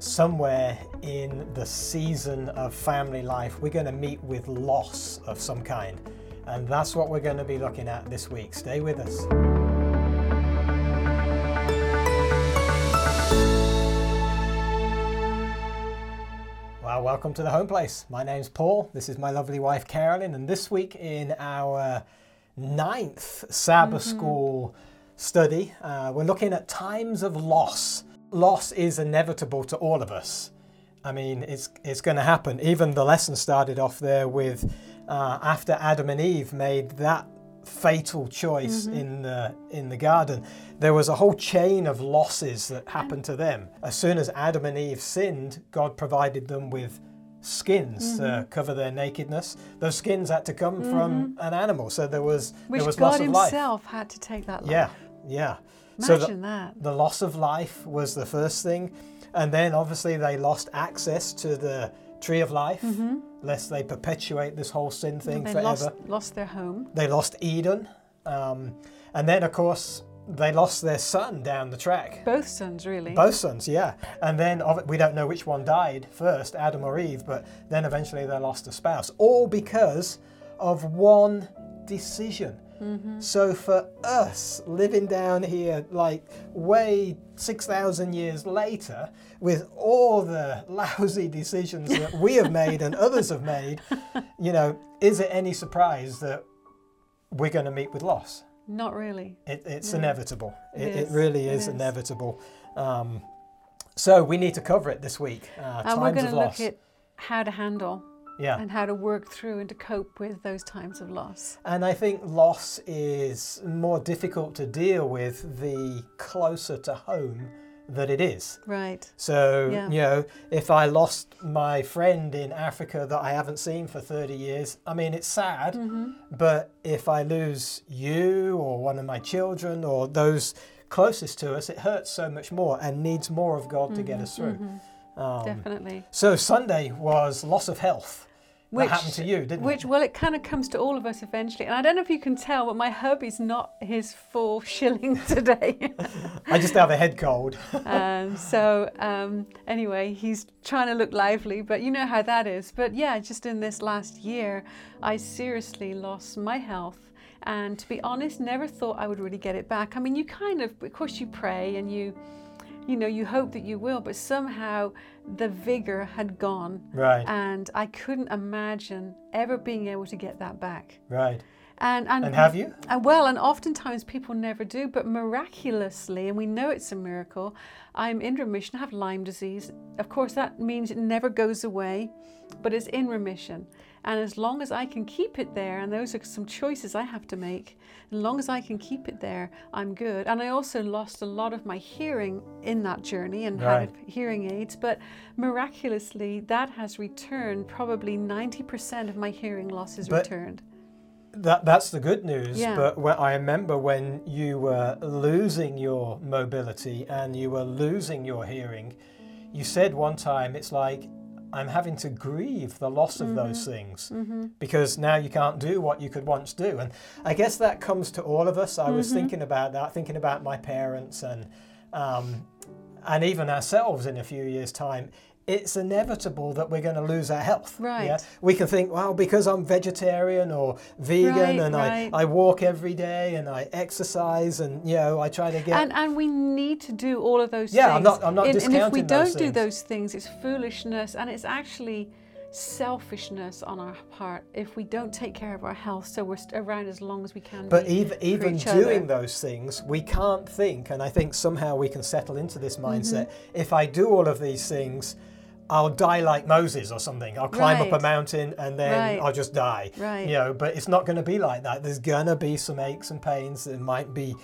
somewhere in the season of family life, we're going to meet with loss of some kind. And that's what we're going to be looking at this week. Stay with us. Well, welcome to the home place. My name's Paul. This is my lovely wife Carolyn, and this week in our ninth Sabbath mm-hmm. school study, uh, we're looking at times of loss loss is inevitable to all of us. I mean, it's it's going to happen. Even the lesson started off there with uh, after Adam and Eve made that fatal choice mm-hmm. in the in the garden. There was a whole chain of losses that happened to them. As soon as Adam and Eve sinned, God provided them with skins mm-hmm. to cover their nakedness. Those skins had to come mm-hmm. from an animal, so there was which there was God loss of Himself had to take that life. Yeah, yeah. Imagine so the, that. The loss of life was the first thing. And then obviously they lost access to the tree of life, mm-hmm. lest they perpetuate this whole sin thing they forever. Lost, lost their home. They lost Eden. Um, and then, of course, they lost their son down the track. Both sons, really. Both sons, yeah. And then we don't know which one died first, Adam or Eve, but then eventually they lost a spouse. All because of one decision. Mm-hmm. So for us, living down here, like way 6,000 years later, with all the lousy decisions that we have made and others have made, you know, is it any surprise that we're going to meet with loss? Not really. It, it's no. inevitable. It, it, it really is, it is. inevitable. Um, so we need to cover it this week. Uh, and we're going to look at how to handle yeah. and how to work through and to cope with those times of loss. And I think loss is more difficult to deal with the closer to home that it is. Right. So, yeah. you know, if I lost my friend in Africa that I haven't seen for 30 years, I mean, it's sad, mm-hmm. but if I lose you or one of my children or those closest to us, it hurts so much more and needs more of God mm-hmm. to get mm-hmm. us through. Mm-hmm. Um, Definitely. So, Sunday was loss of health which that happened to you, didn't which, it? Well, it kind of comes to all of us eventually. And I don't know if you can tell, but my hubby's not his full shilling today. I just have a head cold. um, so, um, anyway, he's trying to look lively, but you know how that is. But yeah, just in this last year, I seriously lost my health. And to be honest, never thought I would really get it back. I mean, you kind of, of course, you pray and you you know, you hope that you will, but somehow the vigor had gone. Right. And I couldn't imagine ever being able to get that back. Right. And, and, and have you? And well, and oftentimes people never do, but miraculously, and we know it's a miracle, I'm in remission, I have Lyme disease. Of course, that means it never goes away, but it's in remission. And as long as I can keep it there, and those are some choices I have to make, as long as I can keep it there, I'm good. And I also lost a lot of my hearing in that journey and right. had hearing aids, but miraculously, that has returned. Probably 90% of my hearing loss is but returned. That, that's the good news. Yeah. But when, I remember when you were losing your mobility and you were losing your hearing, you said one time, it's like I'm having to grieve the loss of mm-hmm. those things mm-hmm. because now you can't do what you could once do. And I guess that comes to all of us. I mm-hmm. was thinking about that, thinking about my parents and um, and even ourselves in a few years' time it's inevitable that we're going to lose our health. Right. Yeah? We can think, well, because I'm vegetarian or vegan right, and right. I, I walk every day and I exercise and, you know, I try to get. And, and we need to do all of those yeah, things. I'm not, I'm not and, discounting And if we don't those do those things, it's foolishness and it's actually selfishness on our part if we don't take care of our health so we're around as long as we can but even even doing other. those things we can't think and i think somehow we can settle into this mindset mm-hmm. if i do all of these things I'll die like Moses or something. I'll climb right. up a mountain and then right. I'll just die. Right. You know, but it's not going to be like that. There's going to be some aches and pains. There might be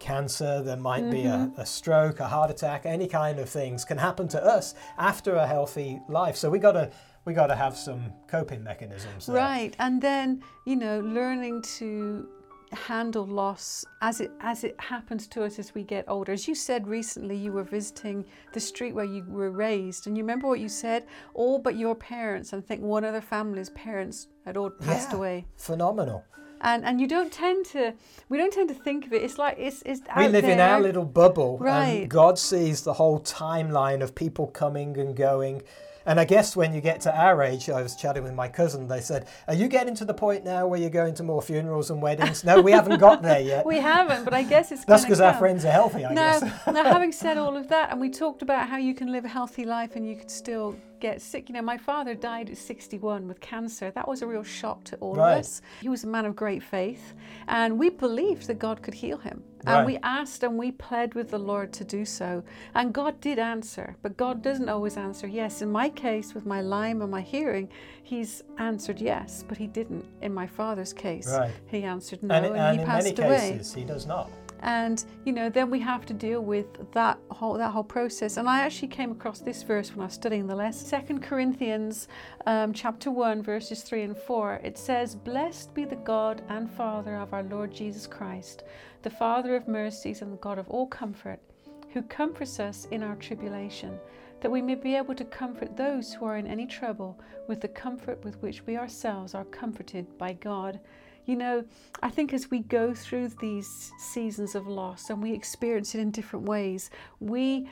cancer, there might mm-hmm. be a, mm-hmm. a, stroke, a heart attack, any kind of things can happen to us after a healthy life. So we got to we got to have some coping mechanisms. There. Right. And then, you know, learning to handle loss as it as it happens to us as we get older. As you said recently, you were visiting the street where you were raised, and you remember what you said? All but your parents, and I think one other family's parents had all passed yeah, away. Phenomenal. and and you don't tend to we don't tend to think of it. It's like it's it's we live in our little bubble, Right. and God sees the whole timeline of people coming and going. And I guess when you get to our age, I was chatting with my cousin. They said, "Are you getting to the point now where you're going to more funerals and weddings?" no, we haven't got there yet. We haven't, but I guess it's That's because our friends are healthy, I Now, guess. now, having said all of that, and we talked about how you can live a healthy life and you could still get sick. You know, my father died at 61 with cancer. That was a real shock to all Right. of us. He was a man of great faith, and we believed that God could heal him. And we asked and we pled with the Lord to do so. And God did answer, but God doesn't always answer yes. In my case, with my Lyme and my hearing, He's answered yes, but He didn't. In my father's case, Right. He answered no, and and, and he in passed away cases, he does not. And you know then we have to deal with that whole that whole process. And i actually came across this verse when i was studying the lesson. Second corinthians um, chapter 1 verses 3 and 4 it says blessed be the god and father of our lord jesus christ the father of mercies and the god of all comfort who comforts us in our tribulation that we may be able to comfort those who are in any trouble with the comfort with which we ourselves are comforted by god you know, I think as we go through these seasons of loss and we experience it in different ways, we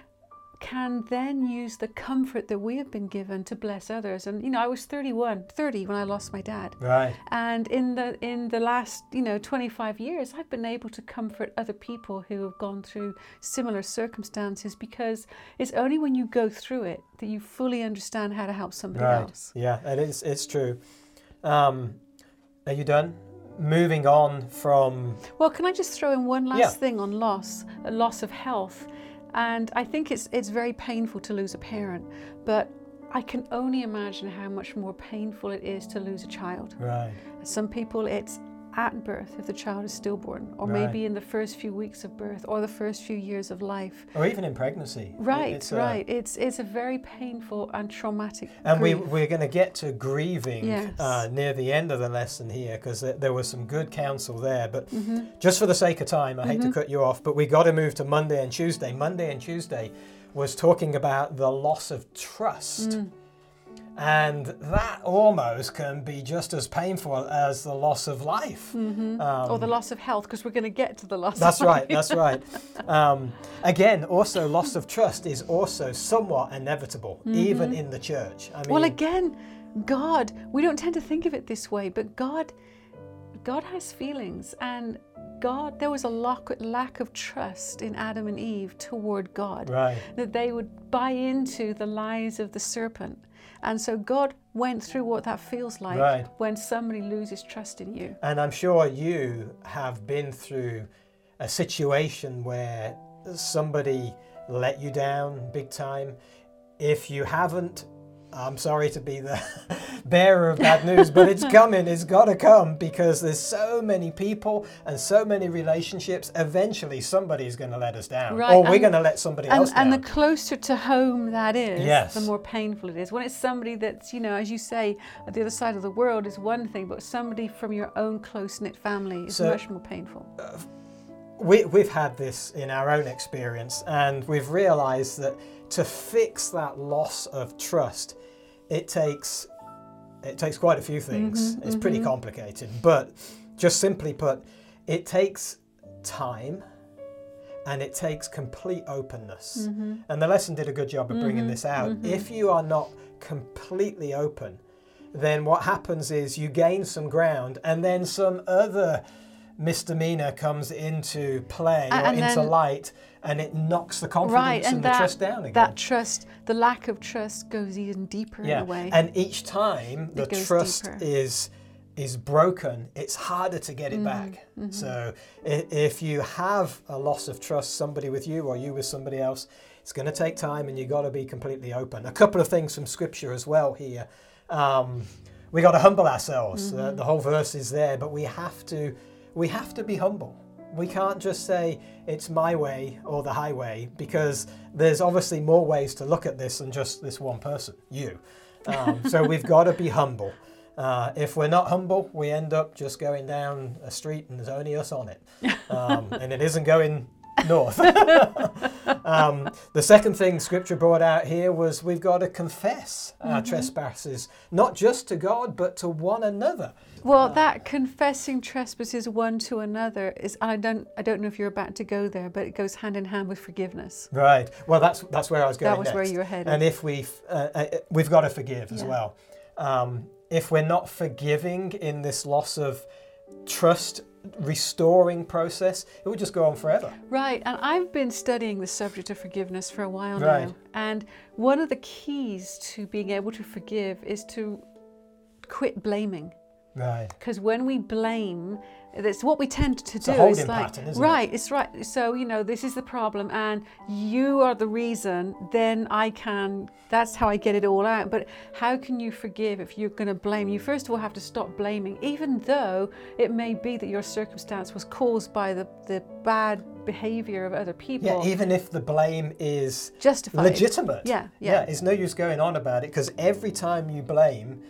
can then use the comfort that we have been given to bless others. And you know, I was 31, 30 when I lost my dad. Right. And in the in the last, you know, 25 years, I've been able to comfort other people who have gone through similar circumstances because it's only when you go through it that you fully understand how to help somebody Right. else. Yeah, it is. It's true. Um, are you done? Moving on from Well, can I just throw in one last Yeah. thing on loss, a loss of health? And I think it's it's very painful to lose a parent, but I can only imagine how much more painful it is to lose a child. right. Some people it's at birth if the child is stillborn, or Right. maybe in the first few weeks of birth or the first few years of life. or even in pregnancy. Right, it's a- right. It's it's a very painful and traumatic. And we, grief. we're going to get to grieving Yes. uh, near the end of the lesson here because there, there was some good counsel there. But Mm-hmm. just for the sake of time, I hate to cut you off, but we got to move to Monday and Tuesday. Monday and Tuesday was talking about the loss of trust. Mm. And that almost can be just as painful as the loss of life. Um, or the loss of health, because we're going to get to the loss. That's right. That's right. Um, again, also loss of trust is also somewhat inevitable, even in the church. I mean, Mm-hmm. Well, again, God, we don't tend to think of it this way, but God, God has feelings, and God, there was a lack, lack of trust in Adam and Eve toward God, right. that they would buy into the lies of the serpent. And so God went through what that feels like Right. when somebody loses trust in you. And I'm sure you have been through a situation where somebody let you down big time. If you haven't, I'm sorry to be the bearer of bad news, but it's coming. It's got to come because there's so many people and so many relationships. Eventually, somebody's going to let us down, Right, or we're going to let somebody And, else down. and the closer to home that is, Yes. the more painful it is. When it's somebody that's, you know, as you say, at the other side of the world is one thing, but somebody from your own close knit family is So- much more painful. Uh, we, we've had this in our own experience, and we've realised that to fix that loss of trust, it takes it takes quite a few mm-hmm, things. it's pretty mm-hmm. complicated, but just simply put, it takes time and it takes complete openness. Mm-hmm. And the lesson did a good job of bringing this out. If you are not completely open, then what happens is you gain some ground and then some other misdemeanor comes into play or and into then- light and it knocks the confidence Right, and, and the trust down again. that trust, the lack of trust goes even deeper in a way. And each time the trust deeper. is is broken, it's harder to get it Mm-hmm, back. So if you have a loss of trust, somebody with you or you with somebody else, it's going to take time, and you've got to be completely open. A couple of things from Scripture as well here. Um, we got to humble ourselves. Mm-hmm. Uh, the whole verse is there, but we have to we have to be humble. We can't just say it's my way or the highway because there's obviously more ways to look at this than just this one person, you. Um, so we've got to be humble. Uh, if we're not humble, we end up just going down a street and there's only us on it, um, and it isn't going north. um, the second thing Scripture brought out here was we've got to confess our Mm-hmm. trespasses, not just to God, but to one another. Well, that confessing trespasses one to another is I don't I don't know if you're about to go there, but it goes hand in hand with forgiveness. Right. Well, that's that's where I was going. That was where next. you were headed. And if we uh, uh, we've got to forgive as well. Um, if we're not forgiving in this loss of trust restoring process, it would just go on forever. Right, and I've been studying the subject of forgiveness for a while Right. now. And one of the keys to being able to forgive is to quit blaming. Right. Because when we blame, that's what we tend to a do. it's like, pattern, isn't it? right, it's right. So, you know, this is the problem, and you are the reason, then I can, that's how I get it all out. But how can you forgive if you're going to blame? You first of all have to stop blaming, even though it may be that your circumstance was caused by the, the bad behavior of other people. Yeah, even if the blame is Justified. legitimate. Yeah, yeah. it's no use going on about it because every time you blame,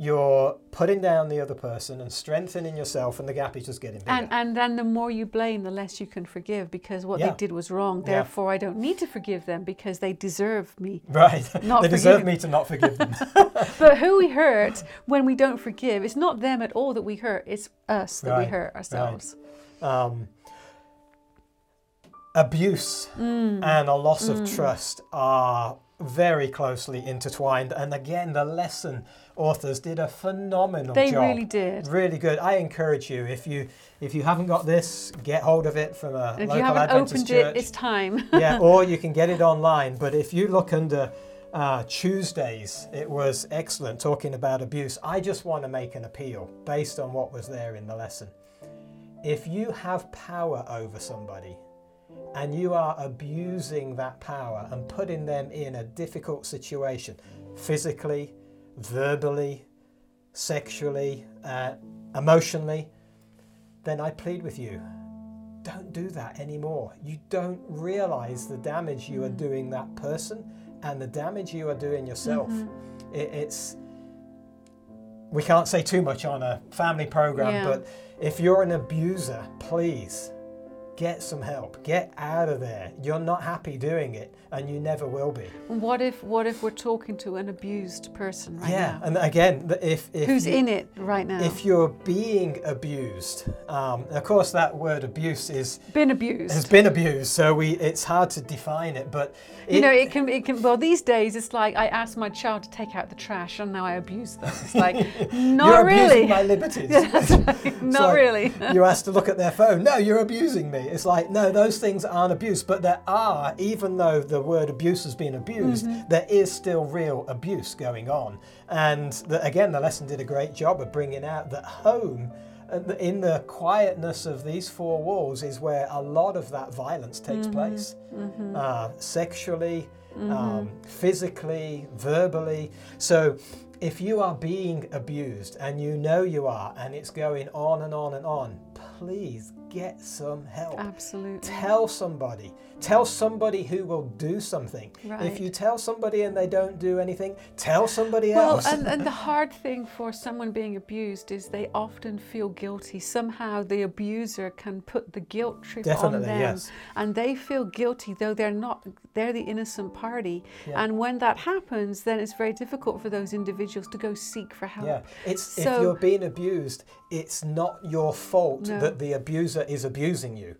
you're putting down the other person and strengthening yourself, and the gap is just getting bigger. And, and then the more you blame, the less you can forgive because what Yeah. they did was wrong. Yeah. Therefore, I don't need to forgive them because they deserve me. right. Not they deserve me to not forgive them. But who we hurt when we don't forgive, it's not them at all that we hurt, it's us that we hurt ourselves. um, abuse Mm. and a loss of trust are very closely intertwined. And again, the lesson authors did a phenomenal They job. They really did. Really good. I encourage you if you if you haven't got this, get hold of it from a if local you haven't Adventist opened church. it, it's time. yeah, or you can get it online. But if you look under uh, Tuesdays, it was excellent talking about abuse. I just want to make an appeal based on what was there in the lesson. If you have power over somebody and you are abusing that power and putting them in a difficult situation, physically, verbally, sexually, uh, emotionally, then I plead with you don't do that anymore. You don't realize the damage you are doing that person and the damage you are doing yourself. It, it's we can't say too much on a family program, Yeah. but if you're an abuser, please get some help. Get out of there. You're not happy doing it, and you never will be. what if what if we're talking to an abused person right yeah, now? Yeah, and again, if if Who's you- in it right now? if you're being abused, um, of course that word abuse is Been abused. has been abused, so we it's hard to define it. But you know, it can, it can, well, these days it's like I asked my child to take out the trash and now I abuse them. It's like, not you're really. abusing my liberties. Not like, really. you asked to look at their phone. No, you're abusing me. It's like no, those things aren't abuse, but there are. Even though the word abuse has been abused, Mm-hmm. there is still real abuse going on. And the, again, the lesson did a great job of bringing out that home. uh, In the quietness of these four walls is where a lot of that violence takes Mm-hmm. place, uh, sexually, um, physically, verbally. So, if you are being abused and you know you are, and it's going on and on and on, please get some help. Absolutely. Tell somebody. Tell somebody who will do something. Right. If you tell somebody and they don't do anything, tell somebody Well, else. and, and the hard thing for someone being abused is they often feel guilty. Somehow the abuser can put the guilt trip on them. yes. And they feel guilty though they're not, they're the innocent party. Yeah. And when that happens, then it's very difficult for those individuals to go seek for help. Yeah, it's if So- you're being abused, it's not your fault No. that the abuser is abusing you.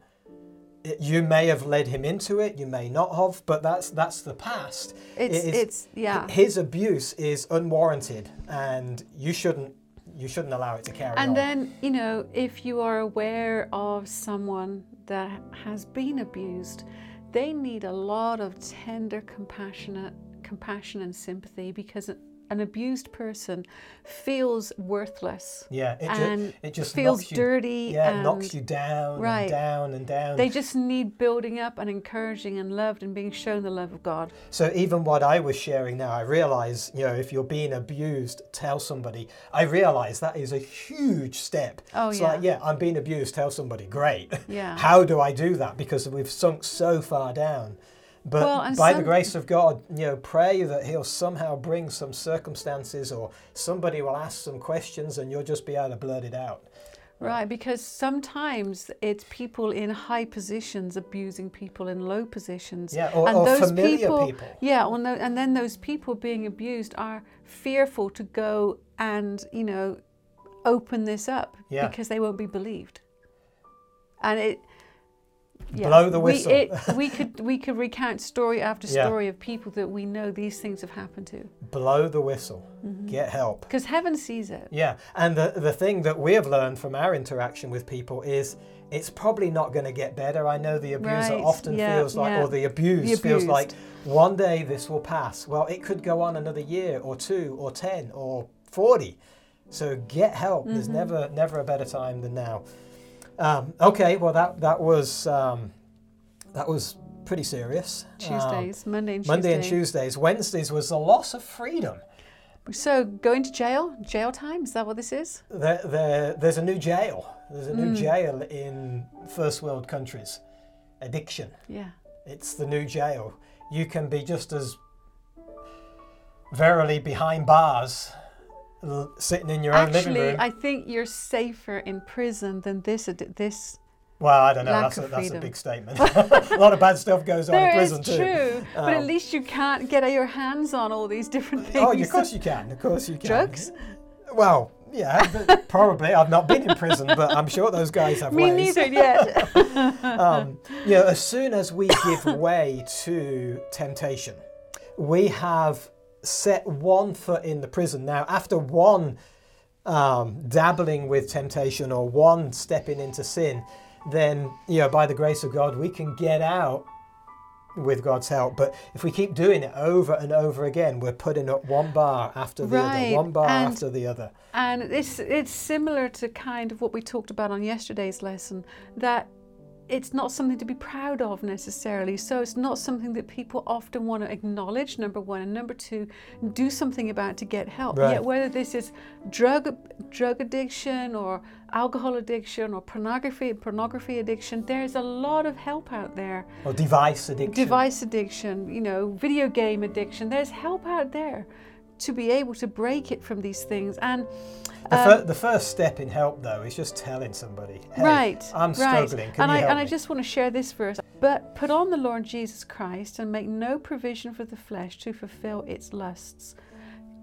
You may have led him into it, you may not have, but that's that's the past. It's, It is- it's, yeah. His abuse is unwarranted, and you shouldn't you shouldn't allow it to carry on. And then, you know, if you are aware of someone that has been abused, they need a lot of tender, compassionate compassion and sympathy because an abused person feels worthless. yeah, it, and ju- it just feels you, dirty Yeah, and knocks you down Right. and down and down. They just need building up and encouraging and loved and being shown the love of God. So even what I was sharing now, I realize, you know, if you're being abused, tell somebody. I realize that is a huge step. Oh, it's yeah. like, yeah, I'm being abused, tell somebody. Great. Yeah. How do I do that? Because we've sunk so far down. But Well, by the grace of God, you know, pray that He'll somehow bring some circumstances or somebody will ask some questions and you'll just be able to blurt it out. Right, because sometimes it's people in high positions abusing people in low positions. Yeah, or, and or those familiar people, people. Yeah, and then those people being abused are fearful to go and, you know, open this up Yeah. because they won't be believed. And it. Blow the whistle. We, it, we could we could recount story after Yeah. story of people that we know these things have happened to Blow the whistle. Mm-hmm. Get help. because heaven sees it. Yeah, and the the thing that we have learned from our interaction with people is it's probably not going to get better. I know the abuser Right, often yeah, feels like, yeah. or the abuse The feels like one day this will pass. Well, it could go on another year or two or ten or forty. So get help. Mm-hmm. There's never never a better time than now. Um, okay, well that that was um, that was pretty serious. Um, Tuesdays, Monday and Tuesday. Monday and Tuesdays. Wednesdays was the loss of freedom. So going to jail, jail time. Is that what this is? There, there, there's a new jail. There's a Mm. new jail in first world countries. Addiction. Yeah. It's the new jail. You can be just as verily behind bars, sitting in your own living Actually. I think you're safer in prison than this. This well, I don't know. That's a, that's a big statement. a lot of bad stuff goes on in there is prison too. true, but at Um, least you can't get your hands on all these different things. Oh, of course you can. Of course you can. Drugs? Well, yeah, probably. I've not been in prison, but I'm sure those guys have Me ways. neither yet. um, you know, as soon as we give way to temptation, we have set one foot in the prison. Now, after one um, dabbling with temptation or one stepping into sin, then, you know, by the grace of God, we can get out with God's help. But if we keep doing it over and over again, we're putting up one bar after the Right, other, one bar and- after the other. And it's it's similar to kind of what we talked about on yesterday's lesson that it's not something to be proud of necessarily. So it's not something that people often want to acknowledge. Number one, and number two, do something about to get help. Right. Yet whether this is drug drug addiction or alcohol addiction or pornography pornography addiction, there's a lot of help out there. Or device addiction. Device addiction, you know, video game addiction. There's help out there to be able to break it from these things and. The, um, fir- the first step in help, though, is just telling somebody, hey, right. I'm right. struggling. Can and you I help and I just want to share this verse. But put on the Lord Jesus Christ and make no provision for the flesh to fulfill its lusts.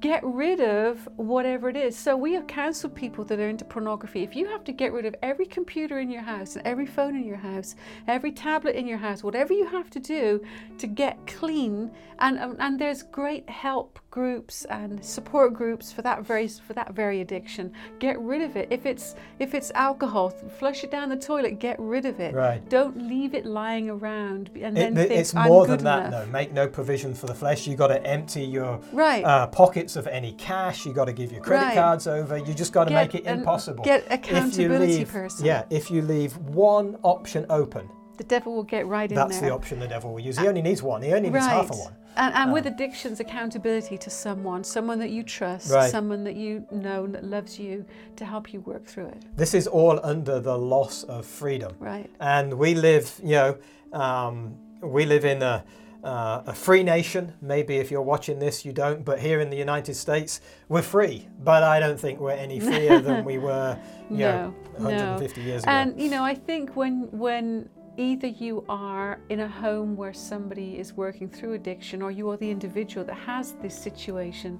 Get rid of whatever it is. So we have counseled people that are into pornography. If you have to get rid of every computer in your house and every phone in your house, every tablet in your house, whatever you have to do to get clean, and and there's great help groups and support groups for that very for that very addiction. Get rid of it. If it's if it's alcohol, flush it down the toilet. Get rid of it. Right. Don't leave it lying around and then It- it- think it's more good than that, enough. though. Make no provision for the flesh. You got to empty your Right. uh, pockets of any cash. You got to give your credit Right. cards over. You just got to make it impossible. get accountability leave- person. Yeah, if you leave one option open, The devil will get right in that's there. That's the option the devil will use. He only needs one. He only needs half a one. And, and with addictions, accountability to someone, someone that you trust, Right. someone that you know that loves you to help you work through it. This is all under the loss of freedom. Right. and we live, you know, um, we live in a, uh, a free nation. Maybe if you're watching this, you don't, but here in the United States, we're free. But I don't think we're any freer than we were, you know, No, no. 150 years ago. And you know, I think when when either you are in a home where somebody is working through addiction or you are the individual that has this situation,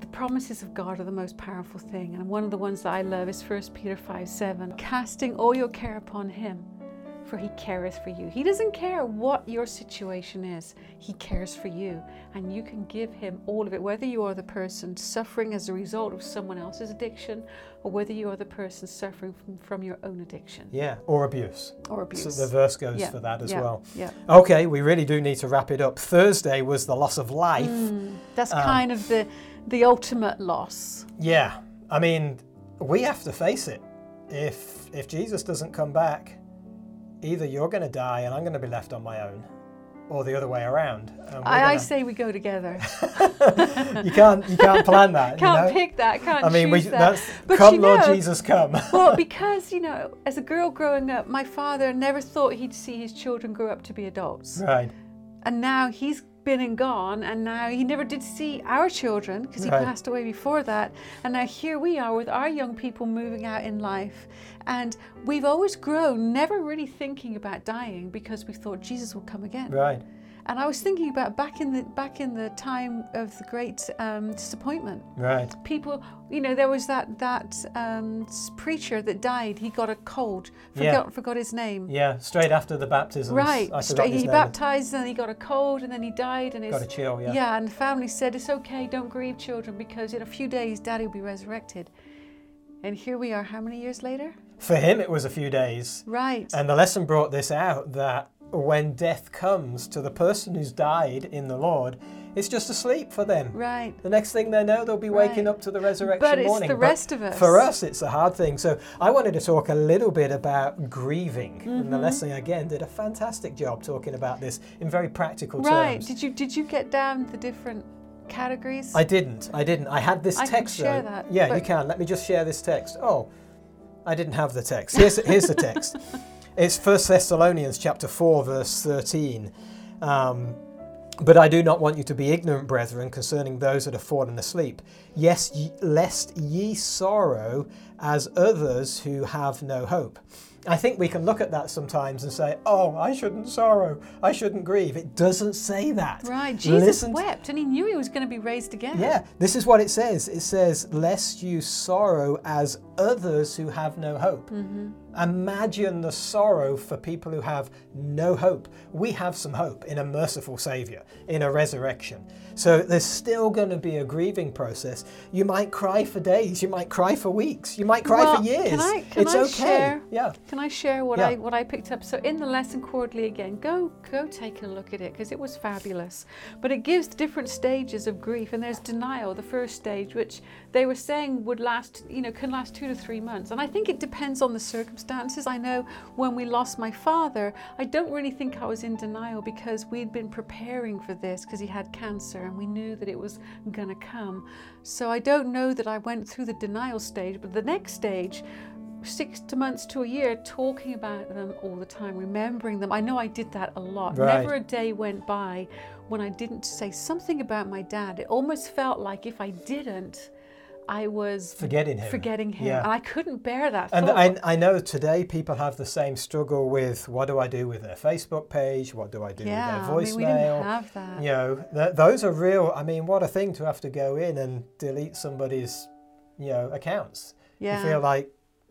the promises of God are the most powerful thing. And one of the ones that I love is 1 Peter 5 7. Casting all your care upon him, for he careth for you. He doesn't care what your situation is, he cares for you. And you can give him all of it, whether you are the person suffering as a result of someone else's addiction or whether you are the person suffering from, from your own addiction yeah, or abuse. or abuse. So the verse goes Yeah, for that as yeah, well. Yeah. Okay, we really do need to wrap it up. Thursday was the loss of life. Mm, that's Um, kind of the the ultimate loss. Yeah, I mean, we have to face it. If if Jesus doesn't come back, either you're going to die and I'm going to be left on my own, or the other way around. I, I gonna- say we go together. you can't you can't plan that. Can't you know? pick that. Can't I mean, we, that. that's But come, you Lord know- Jesus, come. well, because you know, as a girl growing up, my father never thought he'd see his children grow up to be adults, right. and now he's been and gone, and now he never did see our children because he Right. passed away before that. And now here we are with our young people moving out in life. And we've always grown, never really thinking about dying because we thought Jesus will come again. Right. And I was thinking about back in the back in the time of the great um, disappointment. Right. People, you know, there was that that um, preacher that died. He got a cold. Yeah. Forgot forgot his name. Yeah. Straight after the baptism. Right. I Straight, he name. baptized and he got a cold and then he died and his Got a chill. Yeah. Yeah. and the family said it's okay, don't grieve, children, because in a few days Daddy will be resurrected. And here we are. How many years later? For him, it was a few days. Right. And the lesson brought this out that when death comes to the person who's died in the Lord, it's just a sleep for them. right. The next thing they know, they'll be waking Right. up to the resurrection morning. But it's the rest of us. For us, it's a hard thing. So I wanted to talk a little bit about grieving, and the Mm-hmm. lesson again did a fantastic job talking about this in very practical Right. terms. Right. Did you did you get down the different categories? I didn't. I didn't. I had this I can text. share though. that, Yeah, you can. Let me just share this text. Oh, I didn't have the text. Here's here's the text. It's First Thessalonians chapter four, verse thirteen. Um, but I do not want you to be ignorant, brethren, concerning those that have fallen asleep. Yes, ye, lest ye sorrow as others who have no hope. I think we can look at that sometimes and say, "Oh, I shouldn't sorrow. I shouldn't grieve." It doesn't say that. right. Jesus Listen wept and he knew he was going to be raised again. yeah, this is what it says. It says, Lest you sorrow as others who have no hope. Imagine the sorrow for people who have no hope. We have some hope in a merciful Saviour, in a resurrection. So there's still going to be a grieving process. You might cry for days, you might cry for weeks, you might cry Well, for years. can I- can it's I okay. share? Yeah. Can I share what Yeah. I what I picked up? So in the lesson quarterly again, go go take a look at it because it was fabulous. But it gives different stages of grief, and there's denial, the first stage, which they were saying would last, you know, can last two to three months. And I think it depends on the circumstances. I know when we lost my father, I don't really think I was in denial because we'd been preparing for this because he had cancer and we knew that it was gonna come. So I don't know that I went through the denial stage, but the next stage six to months to a year talking about them all the time, remembering them. I know I did that a lot. Right. Never a day went by when I didn't say something about my dad. It almost felt like if I didn't, I was Forgetting him. forgetting him. Yeah. And I couldn't bear that And. I, I know today people have the same struggle with what do I do with their Facebook page? What do I do yeah, with I their mean, we didn't voicemail? have that. you know, th- those are real. I mean, what a thing to have to go in and delete somebody's, you know, accounts. yeah. You feel like,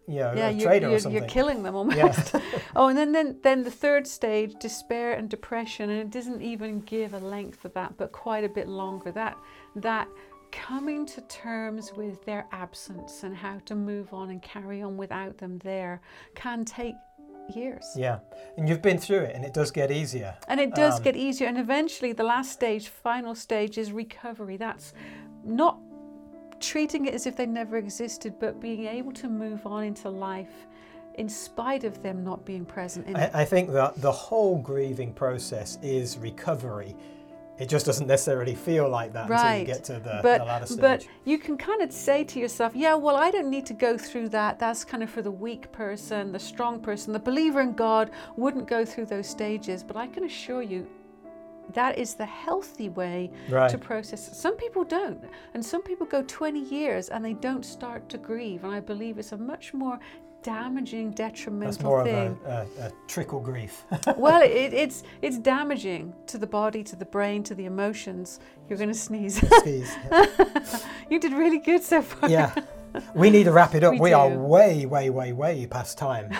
you know, yeah, a you're, you're, or something. you're killing them almost. Yeah. oh, and then, then then the third stage, despair and depression, and it doesn't even give a length of that, but quite a bit longer. That that coming to terms with their absence and how to move on and carry on without them there can take years. yeah, and you've been through it, and it does get easier. And it does Um, get easier. And eventually, the last stage, final stage, is recovery. That's not treating it as if they never existed, but being able to move on into life in spite of them not being present in. I, I think that the whole grieving process is recovery. It just doesn't necessarily feel like that until you get to the, but the latter stage. but you can kind of say to yourself, yeah, well, I don't need to go through that. That's kind of for the weak person, the strong person, the believer in God wouldn't go through those stages. But I can assure you, that is the healthy way right. to process. Some people don't, and some people go 20 years and they don't start to grieve. And I believe it's a much more damaging, detrimental That's more thing. of a, a, a trickle grief. well, it, it's it's damaging to the body, to the brain, to the emotions. You're going to sneeze. Skis. you did really good so far. yeah. We need to wrap it up. We We, are way, way, way, way past time.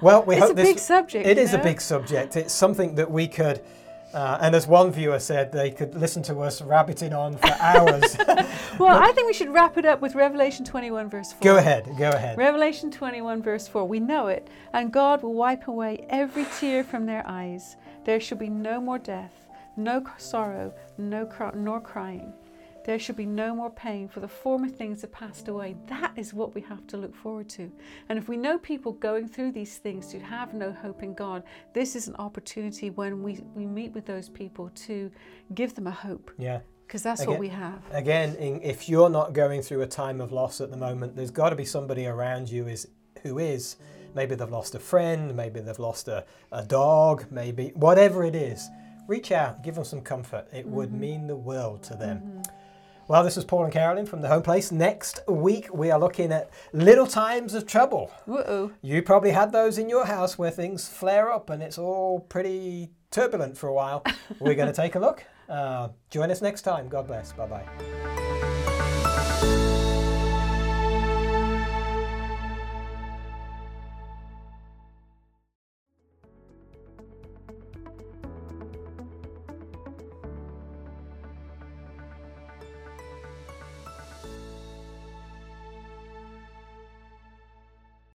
Well, we It's hope a this big subject. It is is a big subject. It's something that we could, uh, and as one viewer said, they could listen to us rabbiting on for hours. Well, I think we should wrap it up with Revelation 21, verse 4. go ahead, go ahead. Revelation 21, verse 4. We know it. And God will wipe away every tear from their eyes. There shall be no more death, no sorrow, no nor crying. There should be no more pain, for the former things have passed away. That is what we have to look forward to. And if we know people going through these things who have no hope in God, this is an opportunity when we, we meet with those people to give them a hope, Yeah. because that's Again- what we have. Again, in, if you're not going through a time of loss at the moment, there's got to be somebody around you is who is. Maybe they've lost a friend, maybe they've lost a, a dog, maybe whatever it is. reach out, give them some comfort. It would mm-hmm. mean the world to them. Mm-hmm. Well, this is Paul and Carolyn from the Home Place. Next week, we are looking at little times of trouble. Whoa. You probably had those in your house where things flare up and it's all pretty turbulent for a while. We're going to take a look. Uh, join us next time. God bless. Bye bye.